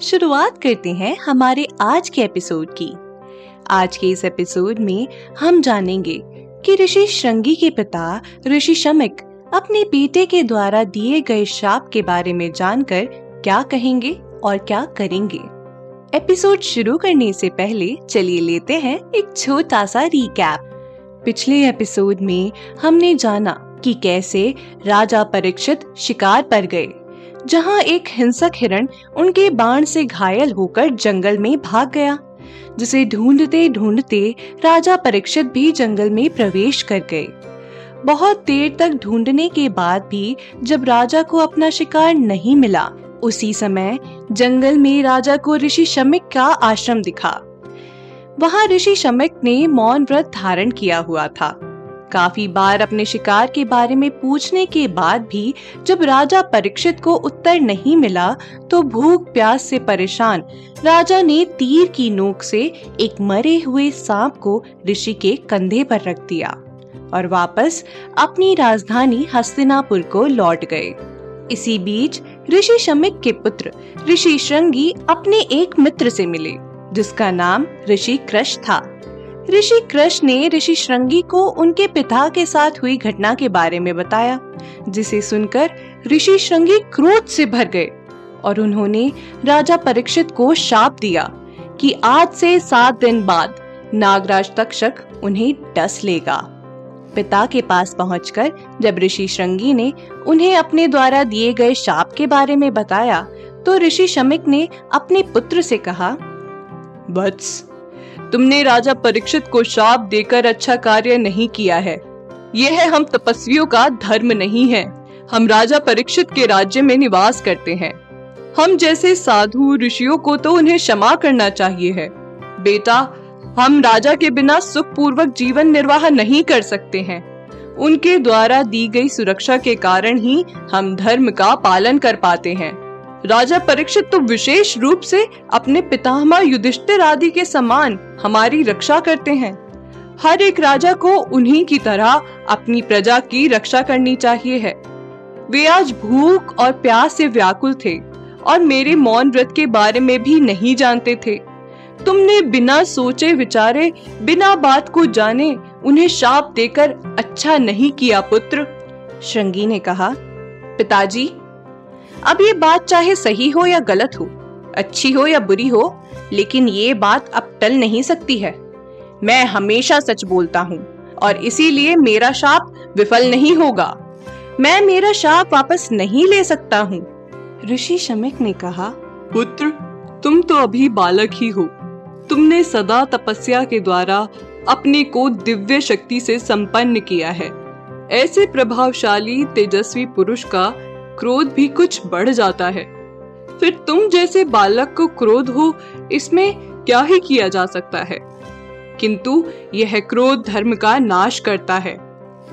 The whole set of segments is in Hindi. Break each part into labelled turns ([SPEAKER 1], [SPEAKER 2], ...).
[SPEAKER 1] शुरुआत करते हैं हमारे आज के एपिसोड की। आज के इस एपिसोड में हम जानेंगे कि ऋषि श्रृंगी के पिता ऋषि शमिक अपने बेटे के द्वारा दिए गए शाप के बारे में जानकर क्या कहेंगे और क्या करेंगे। एपिसोड शुरू करने से पहले चलिए लेते हैं एक छोटा सा रिकैप पिछले एपिसोड में हमने जाना कि कैसे राजा परीक्षित शिकार पर गए। जहाँ एक हिंसक हिरण उनके बाण से घायल होकर जंगल में भाग गया, जिसे ढूंढते ढूंढते राजा परीक्षित भी जंगल में प्रवेश कर गए। बहुत देर तक ढूँढने के बाद भी जब राजा को अपना शिकार नहीं मिला, उसी समय जंगल में राजा को ऋषि शमिक का आश्रम दिखा। वहाँ ऋषि शमिक ने मौन व्रत धारण किया हुआ था। काफ़ी बार अपने शिकार के बारे में पूछने के बाद भी जब राजा परीक्षित को उत्तर नहीं मिला तो भूख प्यास से परेशान। राजा ने तीर की नोक से एक मरे हुए सांप को ऋषि के कंधे पर रख दिया और वापस अपनी राजधानी हस्तिनापुर को लौट गए। इसी बीच ऋषि शमिक के पुत्र ऋषि श्रृंगी अपने एक मित्र से मिले, जिसका नाम ऋषि कृष था। ऋषि कृष्ण ने ऋषि श्रृंगी को उनके पिता के साथ हुई घटना के बारे में बताया, जिसे सुनकर ऋषि श्रृंगी क्रोध से भर गए और उन्होंने राजा परीक्षित को शाप दिया कि आज से सात दिन बाद नागराज तक्षक उन्हें डस लेगा। पिता के पास पहुंचकर जब ऋषि श्रृंगी ने उन्हें अपने द्वारा दिए गए शाप के बारे में बताया तो ऋषि शमिक ने अपने पुत्र से कहा
[SPEAKER 2] वत्स तुमने राजा परीक्षित को शाप देकर अच्छा कार्य नहीं किया है। यह है हम तपस्वियों का धर्म नहीं है। हम राजा परीक्षित के राज्य में निवास करते हैं। हम जैसे साधु ऋषियों को तो उन्हें क्षमा करना चाहिए है। बेटा, हम राजा के बिना सुख पूर्वक जीवन निर्वाह नहीं कर सकते हैं। उनके द्वारा दी गई सुरक्षा के कारण ही हम धर्म का पालन कर पाते हैं। राजा परीक्षित तो विशेष रूप से अपने पितामह युधिष्ठिर आदि के समान हमारी रक्षा करते हैं। हर एक राजा को उन्हीं की तरह अपनी प्रजा की रक्षा करनी चाहिए है। वे आज भूख और प्यास से व्याकुल थे और मेरे मौन व्रत के बारे में भी नहीं जानते थे। तुमने बिना सोचे विचारे, बिना बात को जाने उन्हें शाप देकर अच्छा नहीं किया पुत्र,
[SPEAKER 1] श्रृंगी ने कहा, पिताजी अब ये बात चाहे सही हो या गलत हो अच्छी हो या बुरी हो लेकिन ये बात अब टल नहीं सकती है। मैं हमेशा सच बोलता हूँ और इसीलिए मेरा शाप विफल नहीं होगा। मैं मेरा शाप वापस नहीं ले सकता हूँ। ऋषि शमिक ने कहा
[SPEAKER 2] पुत्र तुम तो अभी बालक ही हो। तुमने सदा तपस्या के द्वारा अपने को दिव्य शक्ति से संपन्न किया है। ऐसे प्रभावशाली तेजस्वी पुरुष का क्रोध भी कुछ बढ़ जाता है। फिर तुम जैसे बालक को क्रोध हो, इसमें क्या ही किया जा सकता है? किंतु यह क्रोध धर्म का नाश करता है।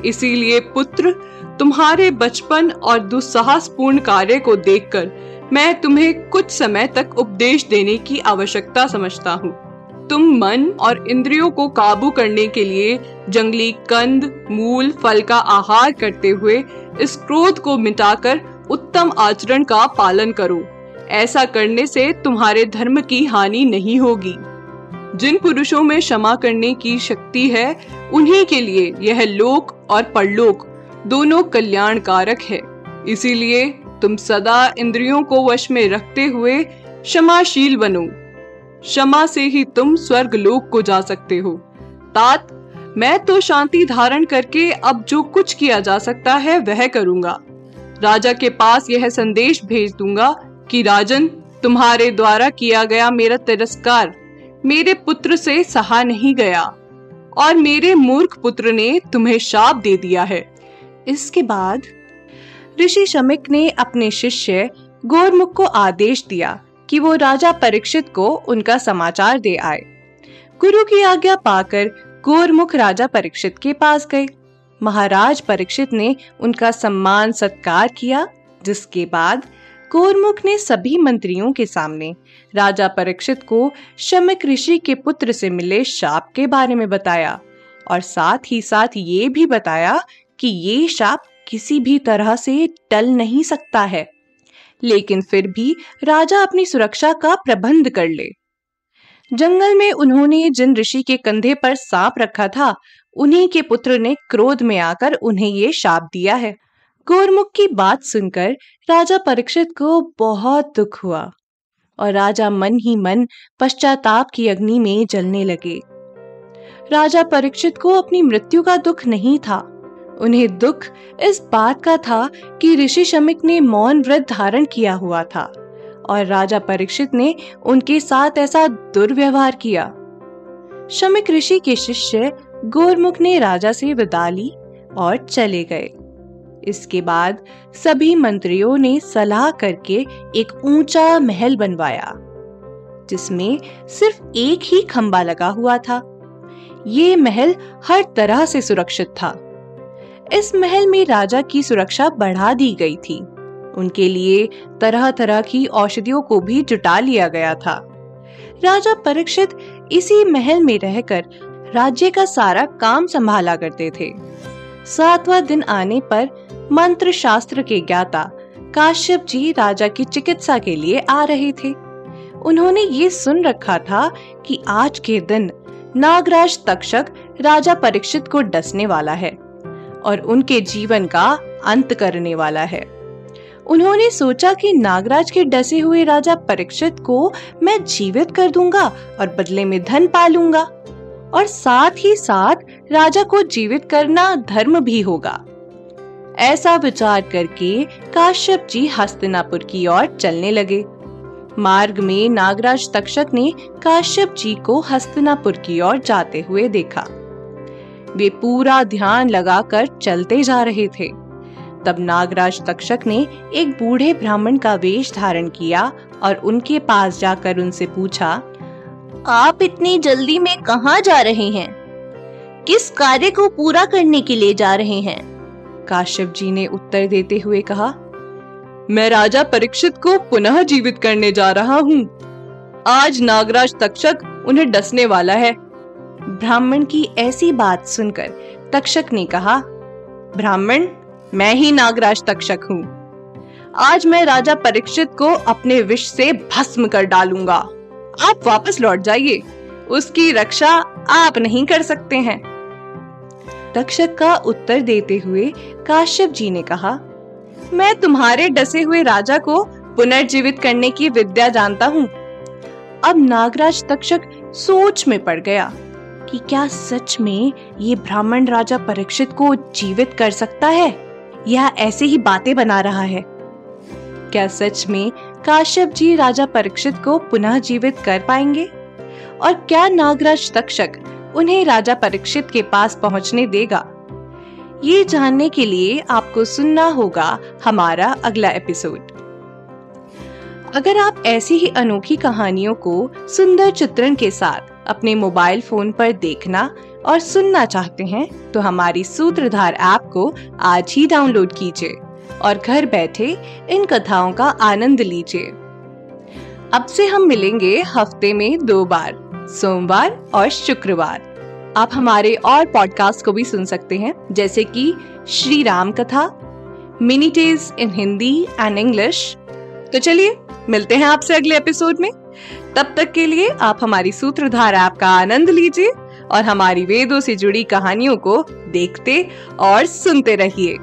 [SPEAKER 2] इसीलिए पुत्र, तुम्हारे बचपन और दुस्साहसपूर्ण कार्य को देखकर मैं तुम्हें कुछ समय तक उपदेश देने की आवश्यकता समझता हूँ। तुम मन और इंद्रियों को काबू करने के लिए जंगली कंद, मूल, फल का आहार करते हुए इस क्रोध को मिटाकर उत्तम आचरण का पालन करो। ऐसा करने से तुम्हारे धर्म की हानि नहीं होगी। जिन पुरुषों में क्षमा करने की शक्ति है, उन्हीं के लिए यह लोक और परलोक दोनों कल्याण कारक है। इसीलिए तुम सदा इंद्रियों को वश में रखते हुए क्षमाशील बनो। क्षमा से ही तुम स्वर्ग लोक को जा सकते हो। तात, मैं तो शांति धारण करके अब जो कुछ किया जा सकता है वह करूँगा। राजा के पास यह संदेश भेज दूँगा कि राजन, तुम्हारे द्वारा किया गया मेरा तिरस्कार मेरे पुत्र से सहा नहीं गया और मेरे मूर्ख पुत्र ने तुम्हें शाप दे दिया है।
[SPEAKER 1] इसके बाद ऋषि शमिक ने अपने शिष्य गोरमुख को आदेश दिया कि वो राजा परीक्षित को उनका समाचार दे आए। गुरु की आज्ञा पाकर गोरमुख राजा परीक्षित के पास गए। महाराज परीक्षित ने उनका सम्मान सत्कार किया, जिसके बाद गोरमुख ने सभी मंत्रियों के सामने राजा परीक्षित को शमिक ऋषि के पुत्र से मिले शाप के बारे में बताया और साथ ही साथ ये भी बताया कि ये शाप किसी भी तरह से टल नहीं सकता है। लेकिन फिर भी राजा अपनी सुरक्षा का प्रबंध कर ले। जंगल में उन्होंने जिन ऋषि के कंधे पर सांप रखा था उन्हीं के पुत्र ने क्रोध में आकर उन्हें ये शाप दिया है। गोरमुख की बात सुनकर राजा परीक्षित को बहुत दुख हुआ और राजा मन ही मन पश्चाताप की अग्नि में जलने लगे। राजा परीक्षित को अपनी मृत्यु का दुख नहीं था। उन्हें दुख इस बात का था कि ऋषि शमिक ने मौन व्रत धारण किया हुआ था और राजा परीक्षित ने उनके साथ ऐसा दुर्व्यवहार किया। शमिक ऋषि के शिष्य गोरमुख ने राजा से विदा ली और चले गए। इसके बाद सभी मंत्रियों ने सलाह करके एक ऊँचा महल बनवाया, जिसमें सिर्फ़ एक ही खंबा लगा हुआ था। ये महल हर तरह से सुरक्षित था। इस महल में राजा की सुरक्षा बढ़ा दी गई थी। उनके लिए तरह तरह की औषधियों को भी जुटा लिया गया था। राजा परीक्षित इसी महल में रहकर राज्य का सारा काम संभाला करते थे। सातवां दिन आने पर मंत्र शास्त्र के ज्ञाता काश्यप जी राजा की चिकित्सा के लिए आ रहे थे। उन्होंने ये सुन रखा था कि आज के दिन नागराज तक्षक राजा परीक्षित को डसने वाला है और उनके जीवन का अंत करने वाला है। उन्होंने सोचा कि नागराज के डसे हुए राजा परीक्षित को मैं जीवित कर दूँगा और बदले में धन पालूँगा। और साथ ही साथ राजा को जीवित करना धर्म भी होगा। ऐसा विचार करके काश्यप जी हस्तिनापुर की ओर चलने लगे। मार्ग में नागराज तक्षक ने काश्यप जी को हस्तिनापुर की ओर जाते हुए देखा। वे पूरा ध्यान लगाकर चलते जा रहे थे। तब नागराज तक्षक ने एक बूढ़े ब्राह्मण का वेश धारण किया और उनके पास जाकर उनसे पूछा
[SPEAKER 3] आप इतनी जल्दी में कहा जा रहे हैं? किस कार्य को पूरा करने के लिए जा रहे हैं?
[SPEAKER 2] काश्यप जी ने उत्तर देते हुए कहा मैं राजा परीक्षित को पुनः जीवित करने जा रहा हूँ। आज नागराज तक्षक उन्हें डसने वाला है।
[SPEAKER 1] ब्राह्मण की ऐसी बात सुनकर तक्षक ने कहा ब्राह्मण मैं ही नागराज तक्षक हूँ। आज मैं राजा परीक्षित को अपने विष से भस्म कर डालूँगा। आप वापस लौट जाइए। उसकी रक्षा आप नहीं कर सकते हैं। तक्षक का उत्तर देते हुए काश्यप जी ने कहा, मैं तुम्हारे डसे हुए राजा को पुनर्जीवित करने की विद्या जानता हूँ। अब नागराज तक्षक सोच में पड़ गया कि क्या सच में ये ब्राह्मण राजा परीक्षित को जीवित कर सकता है या ऐसे ही बातें बना रहा है। क्या सच में काश्यप जी राजा परीक्षित को पुनः जीवित कर पाएँगे? और क्या नागराज तक्षक उन्हें राजा परीक्षित के पास पहुँचने देगा? ये जानने के लिए आपको सुनना होगा हमारा अगला एपिसोड। अगर आप ऐसी ही अनोखी कहानियों को सुंदर चित्रण के साथ अपने मोबाइल फ़ोन पर देखना और सुनना चाहते हैं तो हमारी सूत्रधार ऐप को आज ही डाउनलोड कीजिए। और घर बैठे इन कथाओं का आनंद लीजिए। अब से हम मिलेंगे हफ़्ते में दो बार, सोमवार और शुक्रवार। आप हमारे और पॉडकास्ट को भी सुन सकते हैं, जैसे कि श्री राम कथा मिनी टेज इन हिंदी एंड इंग्लिश तो चलिए, मिलते हैं आपसे अगले एपिसोड में। तब तक के लिए आप हमारी सूत्रधार ऐप का आनंद लीजिए और हमारी वेदों से जुड़ी कहानियों को देखते और सुनते रहिए।